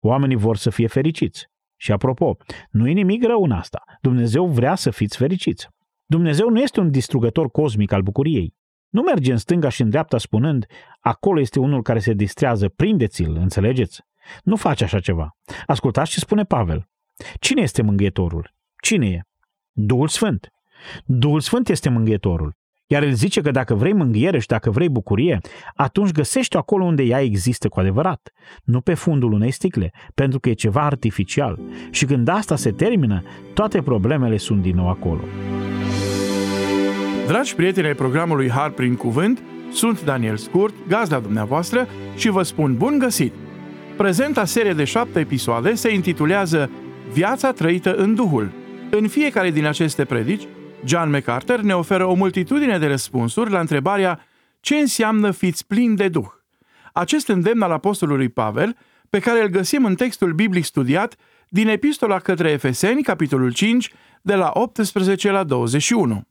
Oamenii vor să fie fericiți. Și apropo, nu e nimic rău în asta. Dumnezeu vrea să fiți fericiți. Dumnezeu nu este un distrugător cosmic al bucuriei. Nu merge în stânga și în dreapta spunând, acolo este unul care se distrează, prindeți-l, înțelegeți? Nu face așa ceva. Ascultați ce spune Pavel. Cine este mângâietorul? Cine e? Duhul Sfânt. Duhul Sfânt este mângâietorul. Iar el zice că dacă vrei mângâiere și dacă vrei bucurie, atunci găsește acolo unde ea există cu adevărat, nu pe fundul unei sticle, pentru că e ceva artificial. Și când asta se termină, toate problemele sunt din nou acolo. Dragi prieteni ai programului Har prin Cuvânt, sunt Daniel Scurt, gazda dumneavoastră și vă spun bun găsit! Prezenta serie de șapte episoade se intitulează Viața trăită în Duhul. În fiecare din aceste predici, John MacArthur ne oferă o multitudine de răspunsuri la întrebarea ce înseamnă fiți plin de Duh. Acest îndemn al Apostolului Pavel, pe care îl găsim în textul biblic studiat din Epistola către Efeseni, capitolul 5, de la 18 la 21.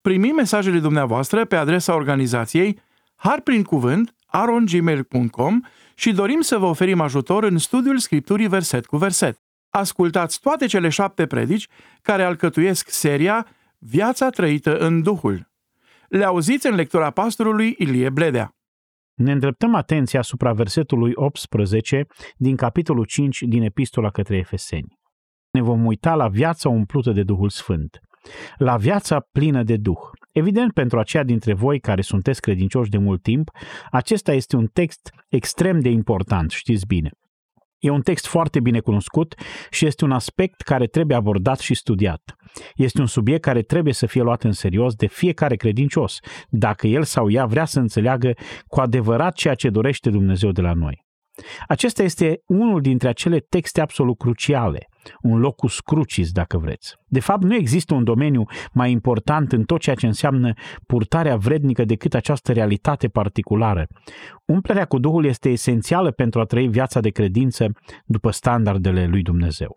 Primim mesajele dumneavoastră pe adresa organizației har prin cuvânt arongmail.com și dorim să vă oferim ajutor în studiul Scripturii verset cu verset. Ascultați toate cele șapte predici care alcătuiesc seria Viața trăită în Duhul. Le auziți în lectura pastorului Ilie Bledea. Ne îndreptăm atenția asupra versetului 18 din capitolul 5 din Epistola către Efeseni. Ne vom uita la viața umplută de Duhul Sfânt, la viața plină de Duh. Evident, pentru aceia dintre voi care sunteți credincioși de mult timp, acesta este un text extrem de important, știți bine. E un text foarte bine cunoscut și este un aspect care trebuie abordat și studiat. Este un subiect care trebuie să fie luat în serios de fiecare credincios, dacă el sau ea vrea să înțeleagă cu adevărat ceea ce dorește Dumnezeu de la noi. Acesta este unul dintre acele texte absolut cruciale, un locus crucis, dacă vreți. De fapt, nu există un domeniu mai important în tot ceea ce înseamnă purtarea vrednică decât această realitate particulară. Umplerea cu Duhul este esențială pentru a trăi viața de credință după standardele lui Dumnezeu.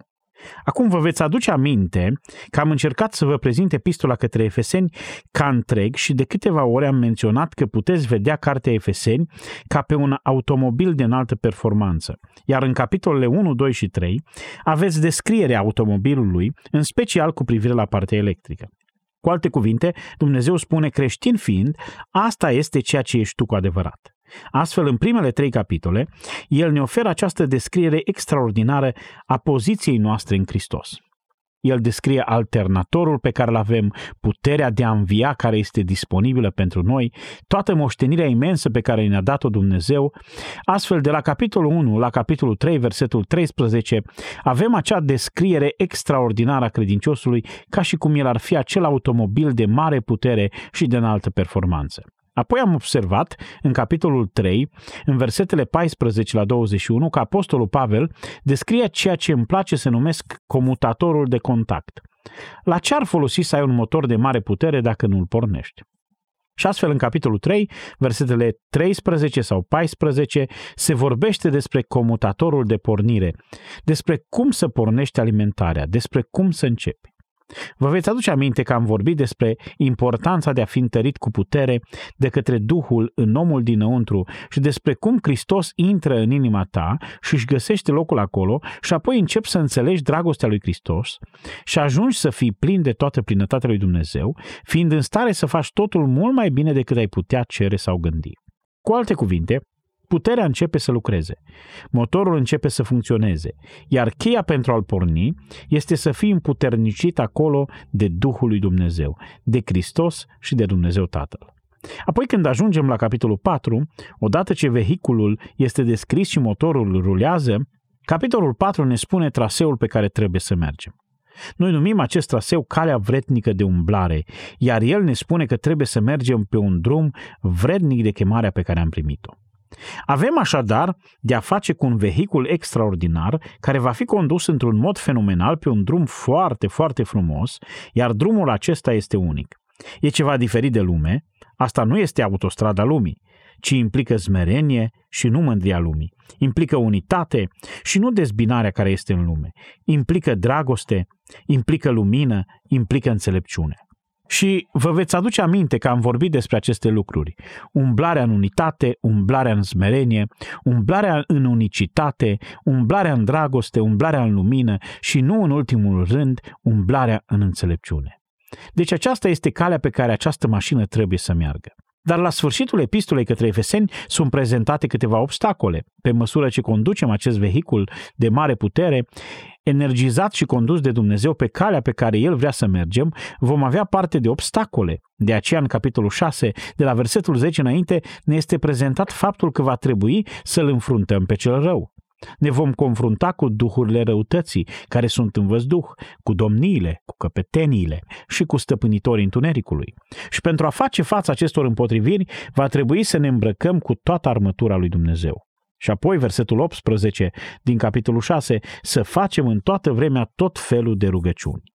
Acum vă veți aduce aminte că am încercat să vă prezint epistola către Efeseni ca întreg și de câteva ore am menționat că puteți vedea cartea Efeseni ca pe un automobil de înaltă performanță. Iar în capitolele 1, 2 și 3 aveți descrierea automobilului, în special cu privire la partea electrică. Cu alte cuvinte, Dumnezeu spune creștin fiind, asta este ceea ce ești tu cu adevărat. Astfel, în primele trei capitole, el ne oferă această descriere extraordinară a poziției noastre în Hristos. El descrie alternatorul pe care îl avem, puterea de a învia care este disponibilă pentru noi, toată moștenirea imensă pe care ne-a dat-o Dumnezeu. Astfel, de la capitolul 1 la capitolul 3, versetul 13, avem acea descriere extraordinară a credinciosului ca și cum el ar fi acel automobil de mare putere și de înaltă performanță. Apoi am observat în capitolul 3, în versetele 14 la 21, că Apostolul Pavel descrie ceea ce îmi place să numesc comutatorul de contact. La ce ar folosi să ai un motor de mare putere dacă nu îl pornești? Și astfel, în capitolul 3, versetele 13 sau 14, se vorbește despre comutatorul de pornire, despre cum să pornești alimentarea, despre cum să începi. Vă veți aduce aminte că am vorbit despre importanța de a fi întărit cu putere de către Duhul în omul dinăuntru și despre cum Hristos intră în inima ta și își găsește locul acolo și apoi începi să înțelegi dragostea lui Hristos și ajungi să fii plin de toată plinătatea lui Dumnezeu, fiind în stare să faci totul mult mai bine decât ai putea cere sau gândi. Cu alte cuvinte, puterea începe să lucreze, motorul începe să funcționeze, iar cheia pentru a-l porni este să fii împuternicit acolo de Duhul lui Dumnezeu, de Hristos și de Dumnezeu Tatăl. Apoi când ajungem la capitolul 4, odată ce vehiculul este descris și motorul rulează, capitolul 4 ne spune traseul pe care trebuie să mergem. Noi numim acest traseu calea vrednică de umblare, iar el ne spune că trebuie să mergem pe un drum vrednic de chemarea pe care am primit-o. Avem așadar de a face cu un vehicul extraordinar care va fi condus într-un mod fenomenal pe un drum foarte, foarte frumos, iar drumul acesta este unic. E ceva diferit de lume, asta nu este autostrada lumii, ci implică zmerenie și nu mândria lumii. Implică unitate și nu dezbinarea care este în lume. Implică dragoste, implică lumină, implică înțelepciune. Și vă veți aduce aminte că am vorbit despre aceste lucruri. Umblarea în unitate, umblarea în smerenie, umblarea în unicitate, umblarea în dragoste, umblarea în lumină și nu în ultimul rând, umblarea în înțelepciune. Deci aceasta este calea pe care această mașină trebuie să meargă. Dar la sfârșitul epistolei către Efeseni sunt prezentate câteva obstacole. Pe măsură ce conducem acest vehicul de mare putere, energizat și condus de Dumnezeu pe calea pe care El vrea să mergem, vom avea parte de obstacole. De aceea, în capitolul 6, de la versetul 10 înainte, ne este prezentat faptul că va trebui să-L înfruntăm pe cel rău. Ne vom confrunta cu duhurile răutății, care sunt în văzduh, cu domniile, cu căpeteniile și cu stăpânitorii întunericului. Și pentru a face față acestor împotriviri, va trebui să ne îmbrăcăm cu toată armătura lui Dumnezeu. Și apoi, versetul 18 din capitolul 6, să facem în toată vremea tot felul de rugăciuni.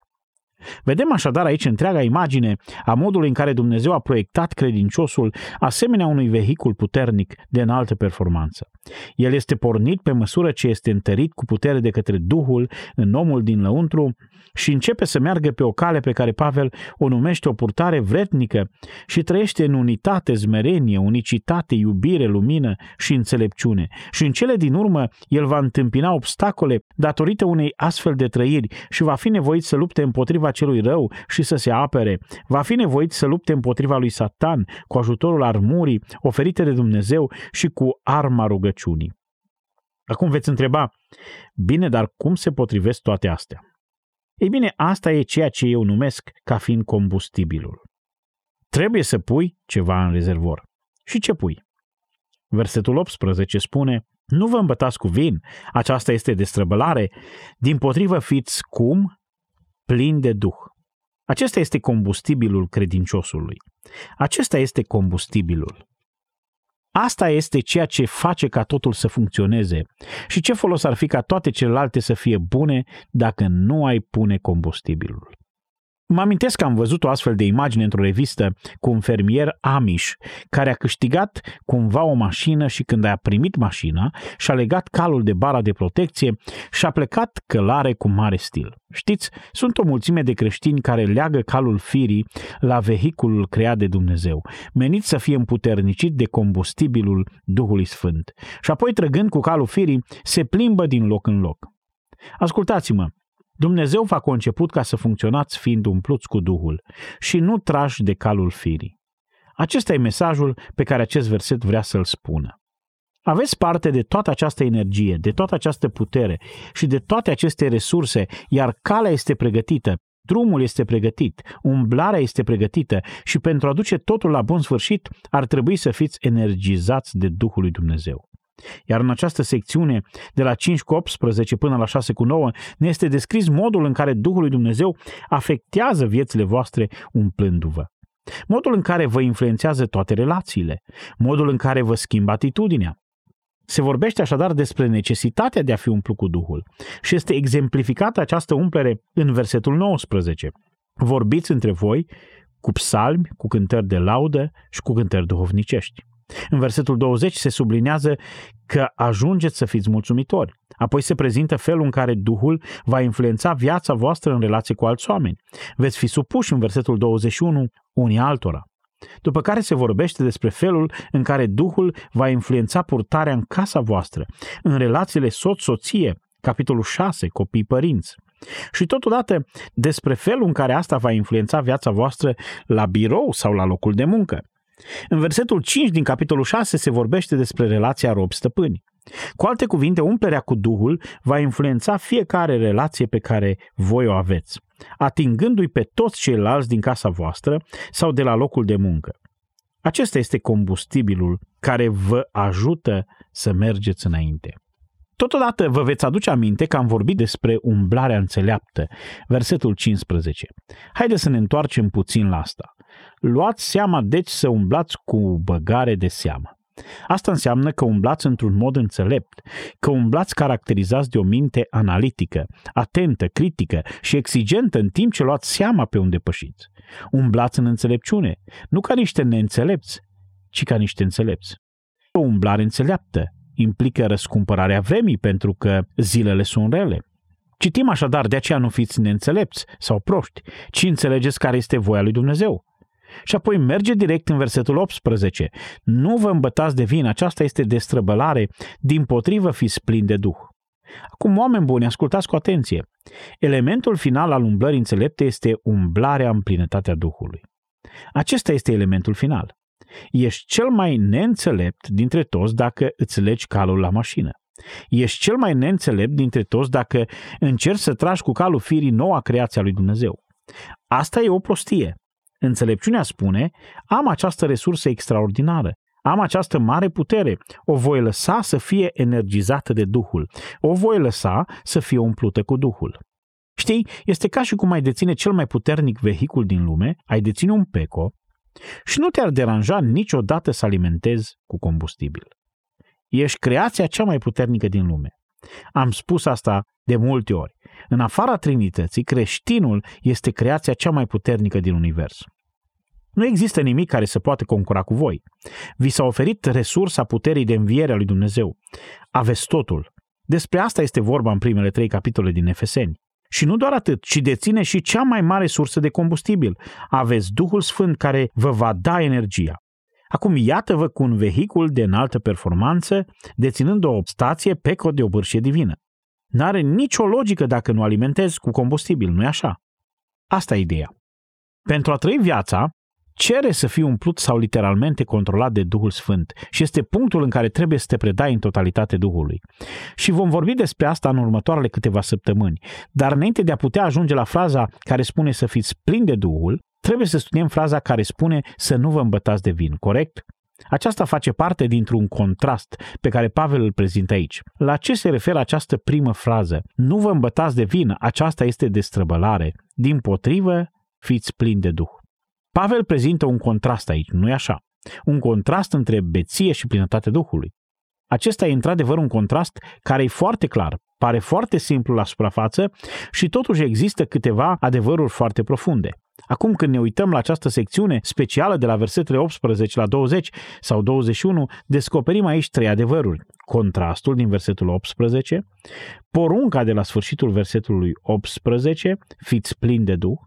Vedem așadar aici întreaga imagine a modului în care Dumnezeu a proiectat credinciosul asemenea unui vehicul puternic de înaltă performanță. El este pornit pe măsură ce este întărit cu putere de către Duhul în omul din lăuntru și începe să meargă pe o cale pe care Pavel o numește o purtare vretnică și trăiește în unitate, zmerenie, unicitate, iubire, lumină și înțelepciune. Și în cele din urmă el va întâmpina obstacole datorită unei astfel de trăiri și va fi nevoit să lupte împotriva celui rău și să se apere. Va fi nevoit să lupte împotriva lui Satan cu ajutorul armurii oferite de Dumnezeu și cu arma rugăciunii. Acum veți întreba, bine, dar cum se potrivesc toate astea? Ei bine, asta e ceea ce eu numesc ca fiind combustibilul. Trebuie să pui ceva în rezervor. Și ce pui? Versetul 18 spune, nu vă îmbătați cu vin, aceasta este destrăbălare, din potrivă fiți cum? Plin de Duh. Acesta este combustibilul credinciosului. Acesta este combustibilul. Asta este ceea ce face ca totul să funcționeze. Și ce folos ar fi ca toate celelalte să fie bune dacă nu ai pune combustibilul? Mă amintesc că am văzut o astfel de imagine într-o revistă cu un fermier Amish care a câștigat cumva o mașină și când a primit mașina și-a legat calul de bara de protecție și a plecat călare cu mare stil. Știți, sunt o mulțime de creștini care leagă calul firii la vehiculul creat de Dumnezeu, menit să fie împuternicit de combustibilul Duhului Sfânt. Și apoi, trăgând cu calul firii, se plimbă din loc în loc. Ascultați-mă, Dumnezeu v-a conceput ca să funcționați fiind umpluți cu Duhul și nu trași de calul firii. Acesta e mesajul pe care acest verset vrea să-l spună. Aveți parte de toată această energie, de toată această putere și de toate aceste resurse, iar calea este pregătită, drumul este pregătit, umblarea este pregătită și pentru a duce totul la bun sfârșit ar trebui să fiți energizați de Duhul lui Dumnezeu. Iar în această secțiune, de la 5 cu 18 până la 6 cu 9, ne este descris modul în care Duhul lui Dumnezeu afectează viețile voastre umplându-vă. Modul în care vă influențează toate relațiile, modul în care vă schimbă atitudinea. Se vorbește așadar despre necesitatea de a fi umplut cu Duhul și este exemplificată această umplere în versetul 19. Vorbiți între voi cu psalmi, cu cântări de laudă și cu cântări duhovnicești. În versetul 20 se sublinează că ajungeți să fiți mulțumitori. Apoi se prezintă felul în care Duhul va influența viața voastră în relație cu alți oameni. Veți fi supuși în versetul 21 unii altora. După care se vorbește despre felul în care Duhul va influența purtarea în casa voastră, în relațiile soț-soție, capitolul 6, copii-părinți. Și totodată despre felul în care asta va influența viața voastră la birou sau la locul de muncă. În versetul 5 din capitolul 6 se vorbește despre relația rob-stăpâni. Cu alte cuvinte, umplerea cu Duhul va influența fiecare relație pe care voi o aveți, atingându-i pe toți ceilalți din casa voastră sau de la locul de muncă. Acesta este combustibilul care vă ajută să mergeți înainte. Totodată vă veți aduce aminte că am vorbit despre umblarea înțeleaptă, versetul 15. Haideți să ne întoarcem puțin la asta. Luați seama deci să umblați cu băgare de seamă. Asta înseamnă că umblați într-un mod înțelept, că umblați caracterizați de o minte analitică, atentă, critică și exigentă în timp ce luați seama pe unde pășiți. Umblați în înțelepciune, nu ca niște neînțelepți, ci ca niște înțelepți. O umblare înțeleaptă implică răscumpărarea vremii pentru că zilele sunt rele. Citim așadar, de aceea nu fiți neînțelepți sau proști, ci înțelegeți care este voia lui Dumnezeu. Și apoi merge direct în versetul 18. Nu vă îmbătați de vin, aceasta este destrăbălare, din potrivă fiți plini de Duh. Acum, oameni buni, ascultați cu atenție. Elementul final al umblării înțelepte este umblarea în plinătatea Duhului. Acesta este elementul final. Ești cel mai neînțelept dintre toți dacă îți legi calul la mașină. Ești cel mai neînțelept dintre toți dacă încerci să tragi cu calul firii noua creație a lui Dumnezeu. Asta e o prostie. Înțelepciunea spune, am această resursă extraordinară, am această mare putere, o voi lăsa să fie energizată de Duhul, o voi lăsa să fie umplută cu Duhul. Știi, este ca și cum ai deține cel mai puternic vehicul din lume, ai deține un peco și nu te-ar deranja niciodată să alimentezi cu combustibil. Ești creația cea mai puternică din lume. Am spus asta de multe ori. În afara Trinității, creștinul este creația cea mai puternică din univers. Nu există nimic care să poată concura cu voi. Vi s-a oferit resursa puterii de înviere a lui Dumnezeu. Aveți totul. Despre asta este vorba în primele trei capitole din Efeseni. Și nu doar atât, ci deține și cea mai mare sursă de combustibil. Aveți Duhul Sfânt care vă va da energia. Acum iată-vă cu un vehicul de înaltă performanță, deținând o stație pe cod de obârșie divină. N-are nicio logică dacă nu alimentezi cu combustibil, nu-i așa? Asta e ideea. Pentru a trăi viața, cere să fii umplut sau literalmente controlat de Duhul Sfânt și este punctul în care trebuie să te predai în totalitate Duhului. Și vom vorbi despre asta în următoarele câteva săptămâni. Dar înainte de a putea ajunge la fraza care spune să fiți plini de Duhul, trebuie să studiem fraza care spune să nu vă îmbătați de vin, corect? Aceasta face parte dintr-un contrast pe care Pavel îl prezintă aici. La ce se referă această primă frază? Nu vă îmbătați de vin, aceasta este destrăbălare. Din potrivă, fiți plini de Duh. Pavel prezintă un contrast aici, nu-i așa? Un contrast între beție și plinătatea Duhului. Acesta e într-adevăr un contrast care e foarte clar, pare foarte simplu la suprafață și totuși există câteva adevăruri foarte profunde. Acum când ne uităm la această secțiune specială de la versetele 18 la 20 sau 21, descoperim aici trei adevăruri. Contrastul din versetul 18, porunca de la sfârșitul versetului 18, fiți plini de Duh,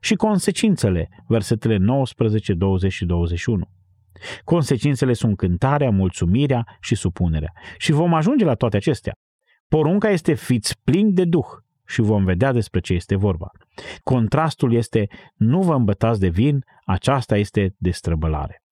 și consecințele, versetele 19, 20 și 21. Consecințele sunt cântarea, mulțumirea și supunerea. Și vom ajunge la toate acestea. Porunca este fiți plini de Duh și vom vedea despre ce este vorba. Contrastul este nu vă îmbătați de vin, aceasta este destrăbălare.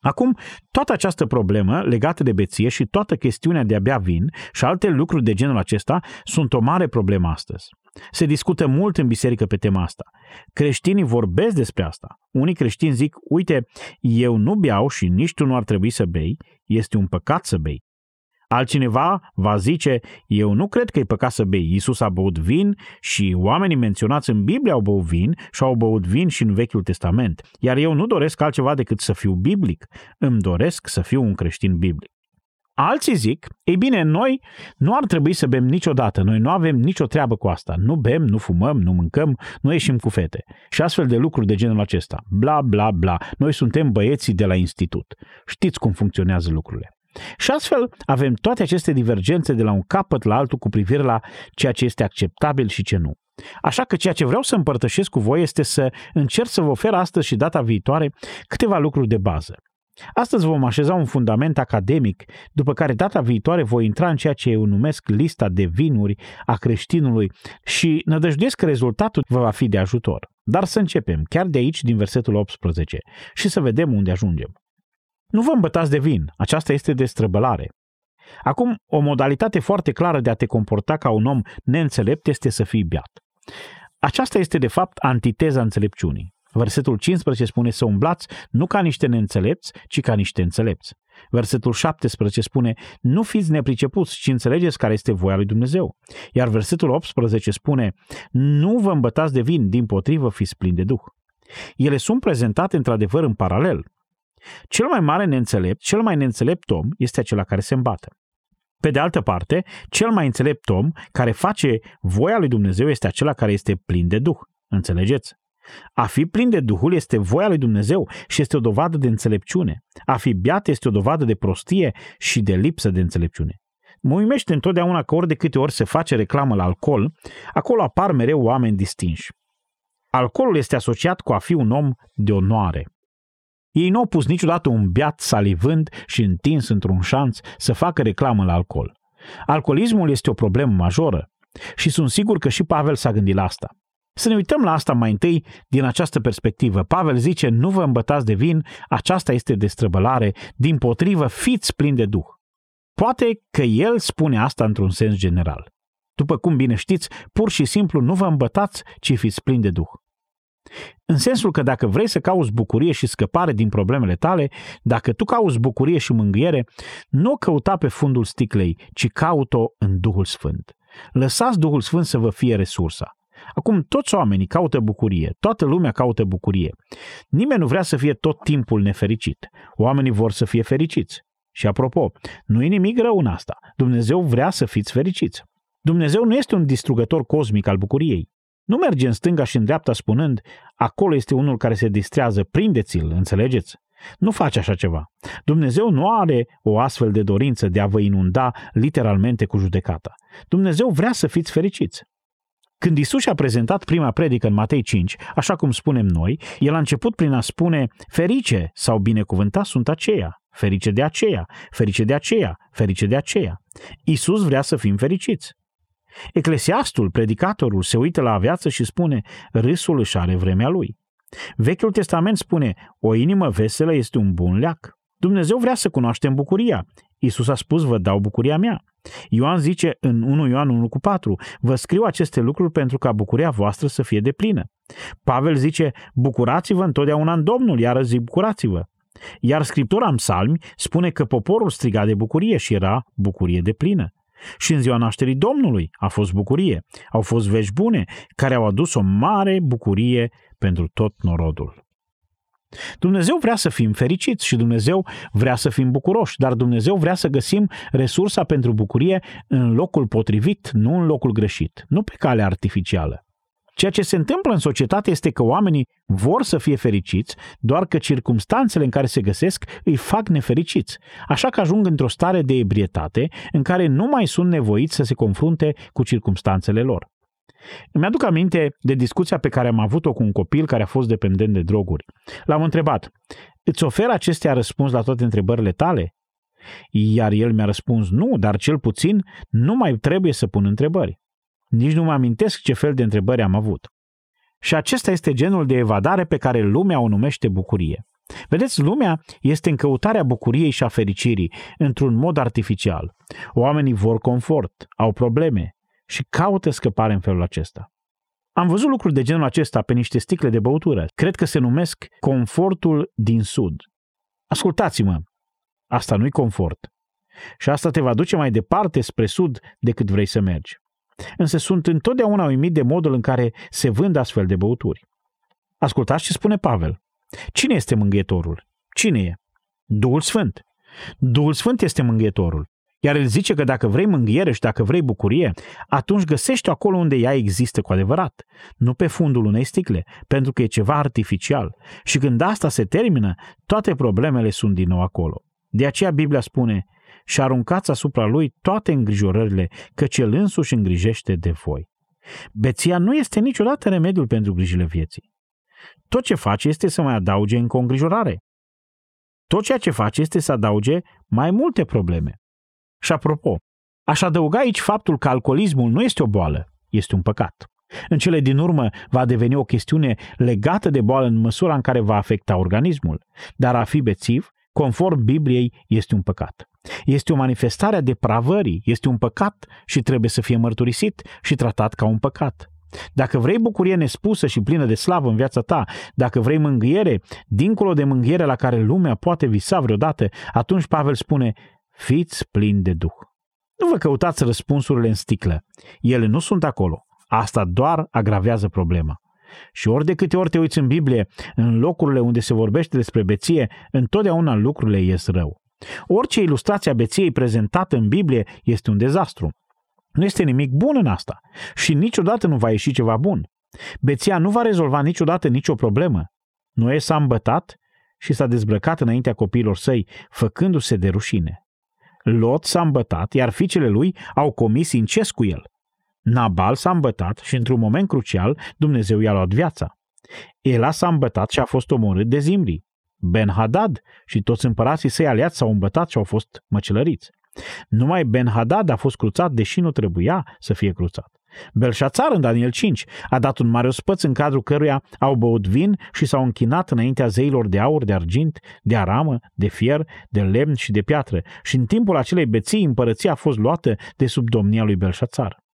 Acum, toată această problemă legată de beție și toată chestiunea de a bea vin și alte lucruri de genul acesta sunt o mare problemă astăzi. Se discută mult în biserică pe tema asta. Creștinii vorbesc despre asta. Unii creștini zic, uite, eu nu beau și nici tu nu ar trebui să bei, este un păcat să bei. Altcineva va zice, eu nu cred că e păcat să bei. Iisus a băut vin și oamenii menționați în Biblie au băut vin și au băut vin și în Vechiul Testament. Iar eu nu doresc altceva decât să fiu biblic. Îmi doresc să fiu un creștin biblic. Alții zic, ei bine, noi nu ar trebui să bem niciodată, noi nu avem nicio treabă cu asta. Nu bem, nu fumăm, nu mâncăm, nu ieșim cu fete. Și astfel de lucruri de genul acesta. Bla, bla, bla. Noi suntem băieții de la institut. Știți cum funcționează lucrurile. Și astfel avem toate aceste divergențe de la un capăt la altul cu privire la ceea ce este acceptabil și ce nu. Așa că ceea ce vreau să împărtășesc cu voi este să încerc să vă ofer astăzi și data viitoare câteva lucruri de bază. Astăzi vom așeza un fundament academic, după care data viitoare voi intra în ceea ce eu numesc lista de vinuri a creștinului și nădăjduiesc că rezultatul vă va fi de ajutor. Dar să începem, chiar de aici, din versetul 18, și să vedem unde ajungem. Nu vă îmbătați de vin, aceasta este destrăbălare. Acum, o modalitate foarte clară de a te comporta ca un om neînțelept este să fii beat. Aceasta este de fapt antiteza înțelepciunii. Versetul 15 spune să umblați nu ca niște neînțelepți, ci ca niște înțelepți. Versetul 17 spune, nu fiți nepricepuți, ci înțelegeți care este voia lui Dumnezeu. Iar versetul 18 spune, nu vă îmbătați de vin, din potrivă fiți plini de Duh. Ele sunt prezentate într-adevăr în paralel. Cel mai mare neînțelept, cel mai neînțelept om este acela care se îmbată. Pe de altă parte, cel mai înțelept om care face voia lui Dumnezeu este acela care este plin de Duh. Înțelegeți? A fi plin de Duhul este voia lui Dumnezeu și este o dovadă de înțelepciune. A fi beat este o dovadă de prostie și de lipsă de înțelepciune. Mă uimește întotdeauna că ori de câte ori se face reclamă la alcool, acolo apar mereu oameni distinși. Alcoolul este asociat cu a fi un om de onoare. Ei nu au pus niciodată un beat salivând și întins într-un șanț să facă reclamă la alcool. Alcoolismul este o problemă majoră și sunt sigur că și Pavel s-a gândit la asta. Să ne uităm la asta mai întâi din această perspectivă. Pavel zice, nu vă îmbătați de vin, aceasta este destrăbălare, din potrivă fiți plini de Duh. Poate că el spune asta într-un sens general. După cum bine știți, pur și simplu nu vă îmbătați, ci fiți plini de Duh. În sensul că dacă vrei să cauți bucurie și scăpare din problemele tale, dacă tu cauți bucurie și mângâiere, nu o căuta pe fundul sticlei, ci caut-o în Duhul Sfânt. Lăsați Duhul Sfânt să vă fie resursa. Acum, toți oamenii caută bucurie, toată lumea caută bucurie. Nimeni nu vrea să fie tot timpul nefericit. Oamenii vor să fie fericiți. Și apropo, nu e nimic rău în asta. Dumnezeu vrea să fiți fericiți. Dumnezeu nu este un distrugător cosmic al bucuriei. Nu merge în stânga și în dreapta spunând, acolo este unul care se distrează, prindeți-l, înțelegeți? Nu face așa ceva. Dumnezeu nu are o astfel de dorință de a vă inunda literalmente cu judecata. Dumnezeu vrea să fiți fericiți. Când Isus a prezentat prima predică în Matei 5, așa cum spunem noi, el a început prin a spune ferice sau binecuvântat sunt aceia, ferice de aceea, ferice de aceea, ferice de aceea. Isus vrea să fim fericiți. Eclesiastul, predicatorul, se uită la viață și spune, râsul își are vremea lui. Vechiul Testament spune, o inimă veselă este un bun leac. Dumnezeu vrea să cunoaștem bucuria. Isus a spus, vă dau bucuria mea. Ioan zice în 1 Ioan 1 cu 4, vă scriu aceste lucruri pentru ca bucuria voastră să fie deplină. Pavel zice, bucurați-vă întotdeauna în Domnul, iar zic bucurați-vă. Iar Scriptura în psalmi spune că poporul striga de bucurie și era bucurie de plină. Și în ziua nașterii Domnului a fost bucurie. Au fost vești bune care au adus o mare bucurie pentru tot norodul. Dumnezeu vrea să fim fericiți și Dumnezeu vrea să fim bucuroși, dar Dumnezeu vrea să găsim resursa pentru bucurie în locul potrivit, nu în locul greșit, nu pe cale artificială. Ceea ce se întâmplă în societate este că oamenii vor să fie fericiți, doar că circumstanțele în care se găsesc îi fac nefericiți, așa că ajung într-o stare de ebrietate în care nu mai sunt nevoiți să se confrunte cu circumstanțele lor. Îmi aduc aminte de discuția pe care am avut-o cu un copil care a fost dependent de droguri. L-am întrebat, îți oferă acestea răspuns la toate întrebările tale? Iar el mi-a răspuns, nu, dar cel puțin nu mai trebuie să pun întrebări. Nici nu mă amintesc ce fel de întrebări am avut. Și acesta este genul de evadare pe care lumea o numește bucurie. Vedeți, lumea este în căutarea bucuriei și a fericirii, într-un mod artificial. Oamenii vor confort, au probleme și caută scăpare în felul acesta. Am văzut lucruri de genul acesta pe niște sticle de băutură. Cred că se numesc confortul din sud. Ascultați-mă, asta nu-i confort. Și asta te va duce mai departe spre sud decât vrei să mergi însă sunt întotdeauna uimit de modul în care se vând astfel de băuturi. Ascultați ce spune Pavel. Cine este mângâietorul? Cine e? Duhul Sfânt. Duhul Sfânt este mângâietorul. Iar el zice că dacă vrei mângâiere și dacă vrei bucurie, atunci găsești acolo unde ea există cu adevărat, nu pe fundul unei sticle, pentru că e ceva artificial. Și când asta se termină, toate problemele sunt din nou acolo. De aceea Biblia spune, și aruncați asupra lui toate îngrijorările, căci el însuși îngrijește de voi. Beția nu este niciodată remediul pentru grijile vieții. Tot ce face este să mai adauge încă o îngrijorare. Tot ceea ce face este să adauge mai multe probleme. Și apropo, aș adăuga aici faptul că alcoolismul nu este o boală, este un păcat. În cele din urmă va deveni o chestiune legată de boală în măsura în care va afecta organismul, dar a fi bețiv, conform Bibliei, este un păcat. Este o manifestare a depravării, este un păcat și trebuie să fie mărturisit și tratat ca un păcat. Dacă vrei bucurie nespusă și plină de slavă în viața ta, dacă vrei mângâiere, dincolo de mângâiere la care lumea poate visa vreodată, atunci Pavel spune, fiți plini de Duh. Nu vă căutați răspunsurile în sticlă. Ele nu sunt acolo. Asta doar agravează problema. Și ori de câte ori te uiți în Biblie, în locurile unde se vorbește despre beție, întotdeauna lucrurile ies rău. Orice ilustrație a beției prezentată în Biblie este un dezastru. Nu este nimic bun în asta și niciodată nu va ieși ceva bun. Beția nu va rezolva niciodată nicio problemă. Noe s-a îmbătat și s-a dezbrăcat înaintea copiilor săi, făcându-se de rușine. Lot s-a îmbătat, iar fiicele lui au comis incest cu el. Nabal s-a îmbătat și într-un moment crucial Dumnezeu i-a luat viața. Ela s-a îmbătat și a fost omorât de Zimri. Ben-Hadad și toți împărații săi aliați s-au îmbătat și au fost măcelăriți. Numai Ben-Hadad a fost cruțat, deși nu trebuia să fie cruțat. Belșațar în Daniel 5 a dat un mare ospăț în cadrul căruia au băut vin și s-au închinat înaintea zeilor de aur, de argint, de aramă, de fier, de lemn și de piatră și în timpul acelei beții împărăția a fost luată de sub domnia lui Belșațar.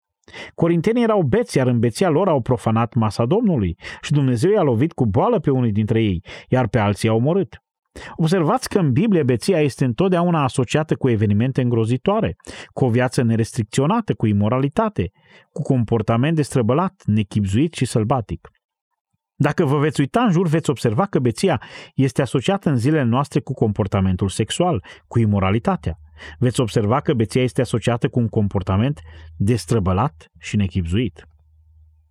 Corintenii erau beți, iar în beția lor au profanat masa Domnului și Dumnezeu i-a lovit cu boală pe unii dintre ei, iar pe alții i-a omorât. Observați că în Biblie beția este întotdeauna asociată cu evenimente îngrozitoare, cu o viață nerestricționată, cu imoralitate, cu comportament destrăbălat, nechipzuit și sălbatic. Dacă vă veți uita în jur, veți observa că beția este asociată în zilele noastre cu comportamentul sexual, cu imoralitatea. Veți observa că beția este asociată cu un comportament destrăbălat și nechipzuit.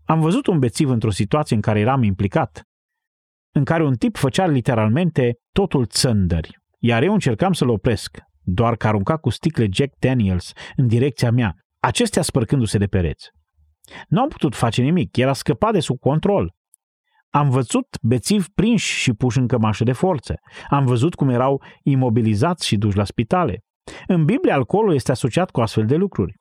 Am văzut un bețiv într-o situație în care eram implicat, în care un tip făcea literalmente totul țândări, iar eu încercam să-l opresc, doar că arunca cu sticle Jack Daniels în direcția mea, acestea spărcându-se de pereți. Nu am putut face nimic, era scăpat de sub control. Am văzut bețivi prinși și puși în cămașă de forță. Am văzut cum erau imobilizați și duși la spitale. În Biblie, alcoolul este asociat cu astfel de lucruri.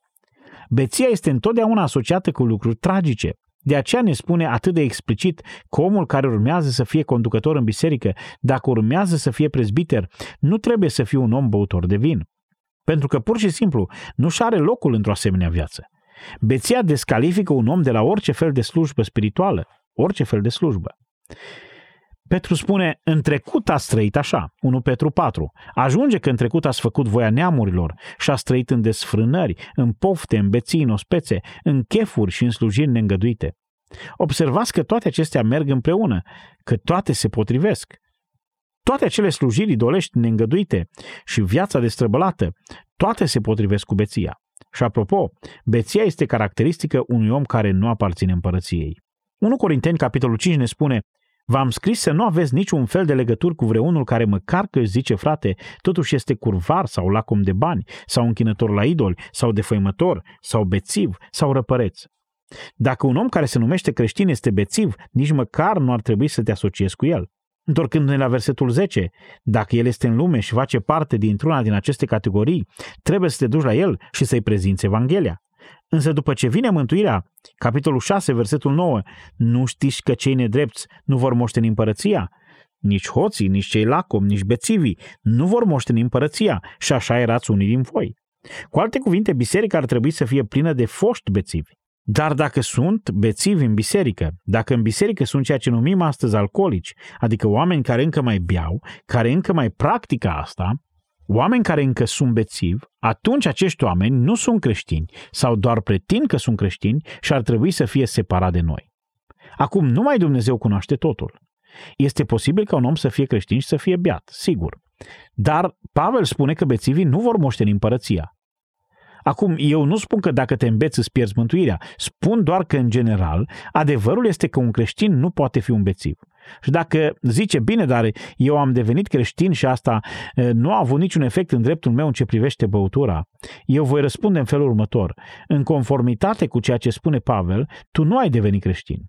Beția este întotdeauna asociată cu lucruri tragice. De aceea ne spune atât de explicit că omul care urmează să fie conducător în biserică, dacă urmează să fie prezbiter, nu trebuie să fie un om băutor de vin. Pentru că pur și simplu nu și are locul într-o asemenea viață. Beția descalifică un om de la orice fel de slujbă spirituală, orice fel de slujbă. Petru spune, în trecut ați trăit așa, 1 Petru 4. Ajunge că în trecut ați făcut voia neamurilor și ați trăit în desfrânări, în pofte, în beții, în ospețe, în chefuri și în slujiri neîngăduite. Observați că toate acestea merg împreună, că toate se potrivesc. Toate acele slujiri idolești neîngăduite și viața destrăbălată, toate se potrivesc cu beția. Și apropo, beția este caracteristică unui om care nu aparține împărăției. 1 Corinteni, capitolul 5, ne spune V-am scris să nu aveți niciun fel de legături cu vreunul care măcar că își zice frate, totuși este curvar sau lacom de bani, sau închinător la idoli, sau defăimător, sau bețiv, sau răpăreț. Dacă un om care se numește creștin este bețiv, nici măcar nu ar trebui să te asociezi cu el. Întorcându-ne la versetul 10, dacă el este în lume și face parte dintr-una din aceste categorii, trebuie să te duci la el și să-i prezinți Evanghelia. Însă după ce vine mântuirea, capitolul 6, versetul 9, nu știți că cei nedrepți nu vor moșteni împărăția? Nici hoții, nici cei lacom, nici bețivii nu vor moșteni împărăția și așa erați unii din voi. Cu alte cuvinte, biserica ar trebui să fie plină de foști bețivi. Dar dacă sunt bețivi în biserică, dacă în biserică sunt ceea ce numim astăzi alcoolici, adică oameni care încă mai beau, care încă mai practică asta, oameni care încă sunt bețivi, atunci acești oameni nu sunt creștini sau doar pretind că sunt creștini și ar trebui să fie separat de noi. Acum, numai Dumnezeu cunoaște totul. Este posibil ca un om să fie creștin și să fie beat, sigur. Dar Pavel spune că bețivii nu vor moșteni împărăția. Acum, eu nu spun că dacă te îmbeți îți pierzi mântuirea. Spun doar că, în general, adevărul este că un creștin nu poate fi un bețiv. Și dacă zice, bine, dar eu am devenit creștin și asta nu a avut niciun efect în dreptul meu în ce privește băutura, eu voi răspunde în felul următor. În conformitate cu ceea ce spune Pavel, tu nu ai devenit creștin.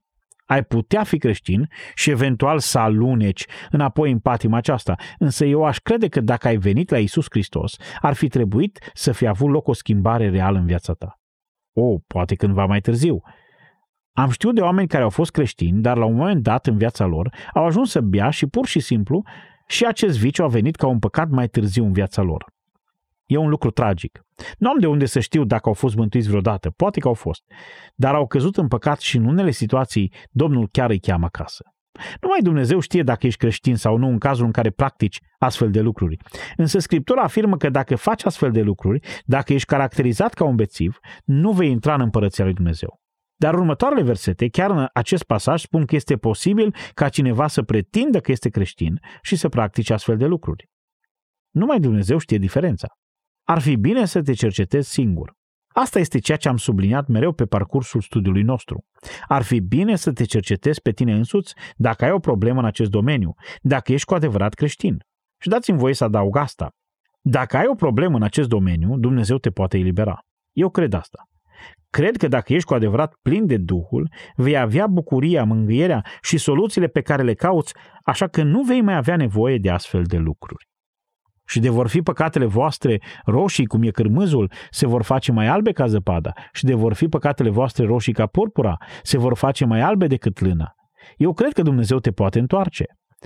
Ai putea fi creștin și eventual să aluneci înapoi în patima aceasta, însă eu aș crede că dacă ai venit la Isus Hristos, ar fi trebuit să fi avut loc o schimbare reală în viața ta. O, poate cândva mai târziu, am știut de oameni care au fost creștini, dar la un moment dat în viața lor au ajuns să bea și pur și simplu și acest viciu a venit ca un păcat mai târziu în viața lor. E un lucru tragic. Nu am de unde să știu dacă au fost mântuiți vreodată, poate că au fost, dar au căzut în păcat și în unele situații Domnul chiar îi cheamă acasă. Numai Dumnezeu știe dacă ești creștin sau nu în cazul în care practici astfel de lucruri. Însă Scriptura afirmă că dacă faci astfel de lucruri, dacă ești caracterizat ca un bețiv, nu vei intra în împărăția lui Dumnezeu. Dar următoarele versete, chiar în acest pasaj, spun că este posibil ca cineva să pretindă că este creștin și să practice astfel de lucruri. Numai Dumnezeu știe diferența. Ar fi bine să te cercetezi singur. Asta este ceea ce am subliniat mereu pe parcursul studiului nostru. Ar fi bine să te cercetezi pe tine însuți dacă ai o problemă în acest domeniu, dacă ești cu adevărat creștin. Și dați-mi voie să adaug asta. Dacă ai o problemă în acest domeniu, Dumnezeu te poate elibera. Eu cred asta. Cred că dacă ești cu adevărat plin de Duhul, vei avea bucuria, mângâierea și soluțiile pe care le cauți, așa că nu vei mai avea nevoie de astfel de lucruri. Și de vor fi păcatele voastre roșii, cum e cârmâzul, se vor face mai albe ca zăpada. Și de vor fi păcatele voastre roșii ca purpura, se vor face mai albe decât lână. Eu cred că Dumnezeu te poate întoarce.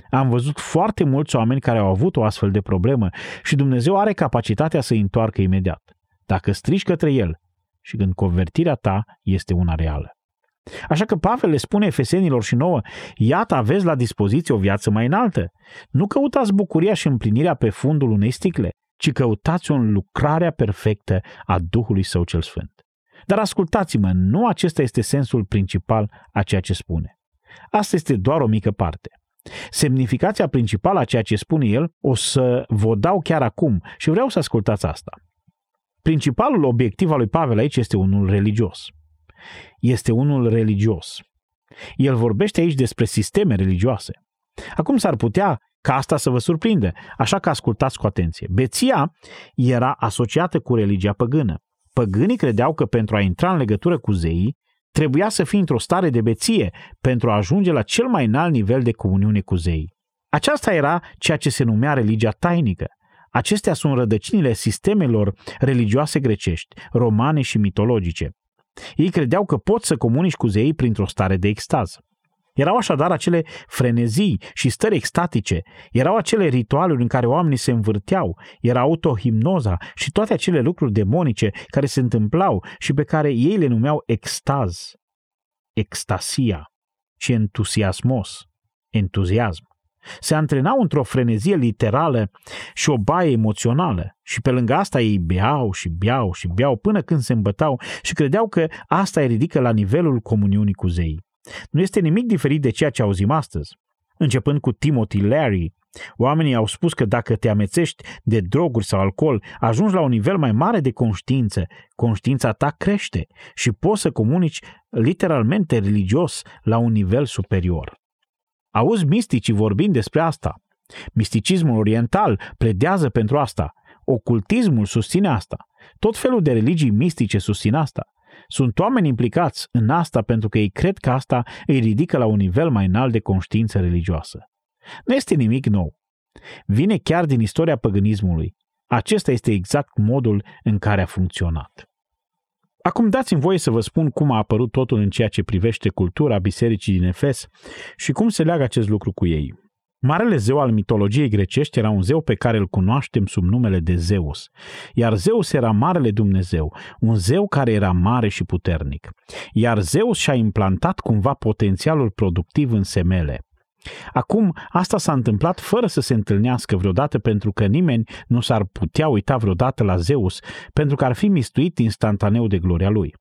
Am văzut foarte mulți oameni care au avut o astfel de problemă și Dumnezeu are capacitatea să-i întoarcă imediat. Dacă strici către El și când convertirea ta este una reală. Așa că Pavel le spune efesenilor și nouă, iată aveți la dispoziție o viață mai înaltă. Nu căutați bucuria și împlinirea pe fundul unei sticle, ci căutați-o în lucrarea perfectă a Duhului Său cel Sfânt. Dar ascultați-mă, nu acesta este sensul principal a ceea ce spune. Asta este doar o mică parte. Semnificația principală a ceea ce spune el o să vă dau chiar acum și vreau să ascultați asta. Principalul obiectiv al lui Pavel aici este unul religios. Este unul religios. El vorbește aici despre sisteme religioase. Acum s-ar putea ca asta să vă surprinde, așa că ascultați cu atenție. Beția era asociată cu religia păgână. Păgânii credeau că pentru a intra în legătură cu zeii, trebuia să fii într-o stare de beție pentru a ajunge la cel mai înalt nivel de comuniune cu zeii. Aceasta era ceea ce se numea religia tainică. Acestea sunt rădăcinile sistemelor religioase grecești, romane și mitologice. Ei credeau că poți să comunici cu zeii printr-o stare de extaz. Erau așadar acele frenezii și stări extatice, erau acele ritualuri în care oamenii se învârteau, era autohimnoza și toate acele lucruri demonice care se întâmplau și pe care ei le numeau extaz, extasia și entuziasmos, entuziasm. Se antrenau într-o frenezie literală și o baie emoțională și pe lângă asta ei beau și beau și beau până când se îmbătau și credeau că asta îi ridică la nivelul comuniunii cu zeii. Nu este nimic diferit de ceea ce auzim astăzi. Începând cu Timothy Larry, oamenii au spus că dacă te amețești de droguri sau alcool, ajungi la un nivel mai mare de conștiință, conștiința ta crește și poți să comunici literalmente religios la un nivel superior. Auzi misticii vorbind despre asta. Misticismul oriental pledează pentru asta. Ocultismul susține asta. Tot felul de religii mistice susțin asta. Sunt oameni implicați în asta pentru că ei cred că asta îi ridică la un nivel mai înalt de conștiință religioasă. Nu este nimic nou. Vine chiar din istoria păgânismului. Acesta este exact modul în care a funcționat. Acum dați-mi voie să vă spun cum a apărut totul în ceea ce privește cultura bisericii din Efes și cum se leagă acest lucru cu ei. Marele zeu al mitologiei grecești era un zeu pe care îl cunoaștem sub numele de Zeus, iar Zeus era marele Dumnezeu, un zeu care era mare și puternic. Iar Zeus și-a implantat cumva potențialul productiv în semele. Acum, asta s-a întâmplat fără să se întâlnească vreodată pentru că nimeni nu s-ar putea uita vreodată la Zeus pentru că ar fi mistuit instantaneu de gloria lui.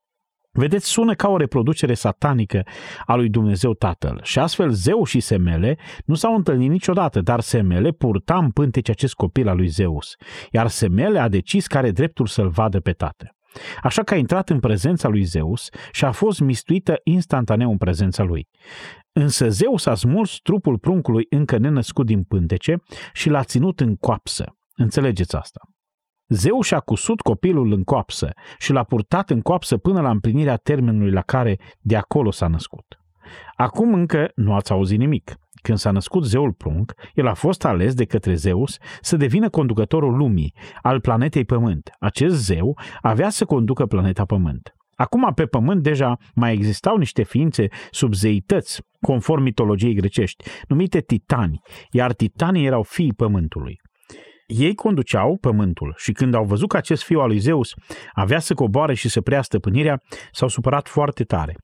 Vedeți, sună ca o reproducere satanică a lui Dumnezeu Tatăl. Și astfel Zeu și Semele nu s-au întâlnit niciodată, dar Semele purta în pântece acest copil al lui Zeus, iar Semele a decis că are dreptul să-l vadă pe tată. Așa că a intrat în prezența lui Zeus și a fost mistuită instantaneu în prezența lui. Însă Zeus a smuls trupul pruncului încă nenăscut din pântece și l-a ținut în coapsă. Înțelegeți asta? Zeu și-a cusut copilul în coapsă și l-a purtat în coapsă până la împlinirea termenului la care de acolo s-a născut. Acum încă nu ați auzit nimic. Când s-a născut zeul prunc, el a fost ales de către Zeus să devină conducătorul lumii, al planetei Pământ. Acest zeu avea să conducă planeta Pământ. Acum pe Pământ deja mai existau niște ființe sub zeități, conform mitologiei grecești, numite titani, iar titanii erau fiii Pământului. Ei conduceau pământul și când au văzut că acest fiu al lui Zeus avea să coboare și să preia stăpânirea, s-au supărat foarte tare.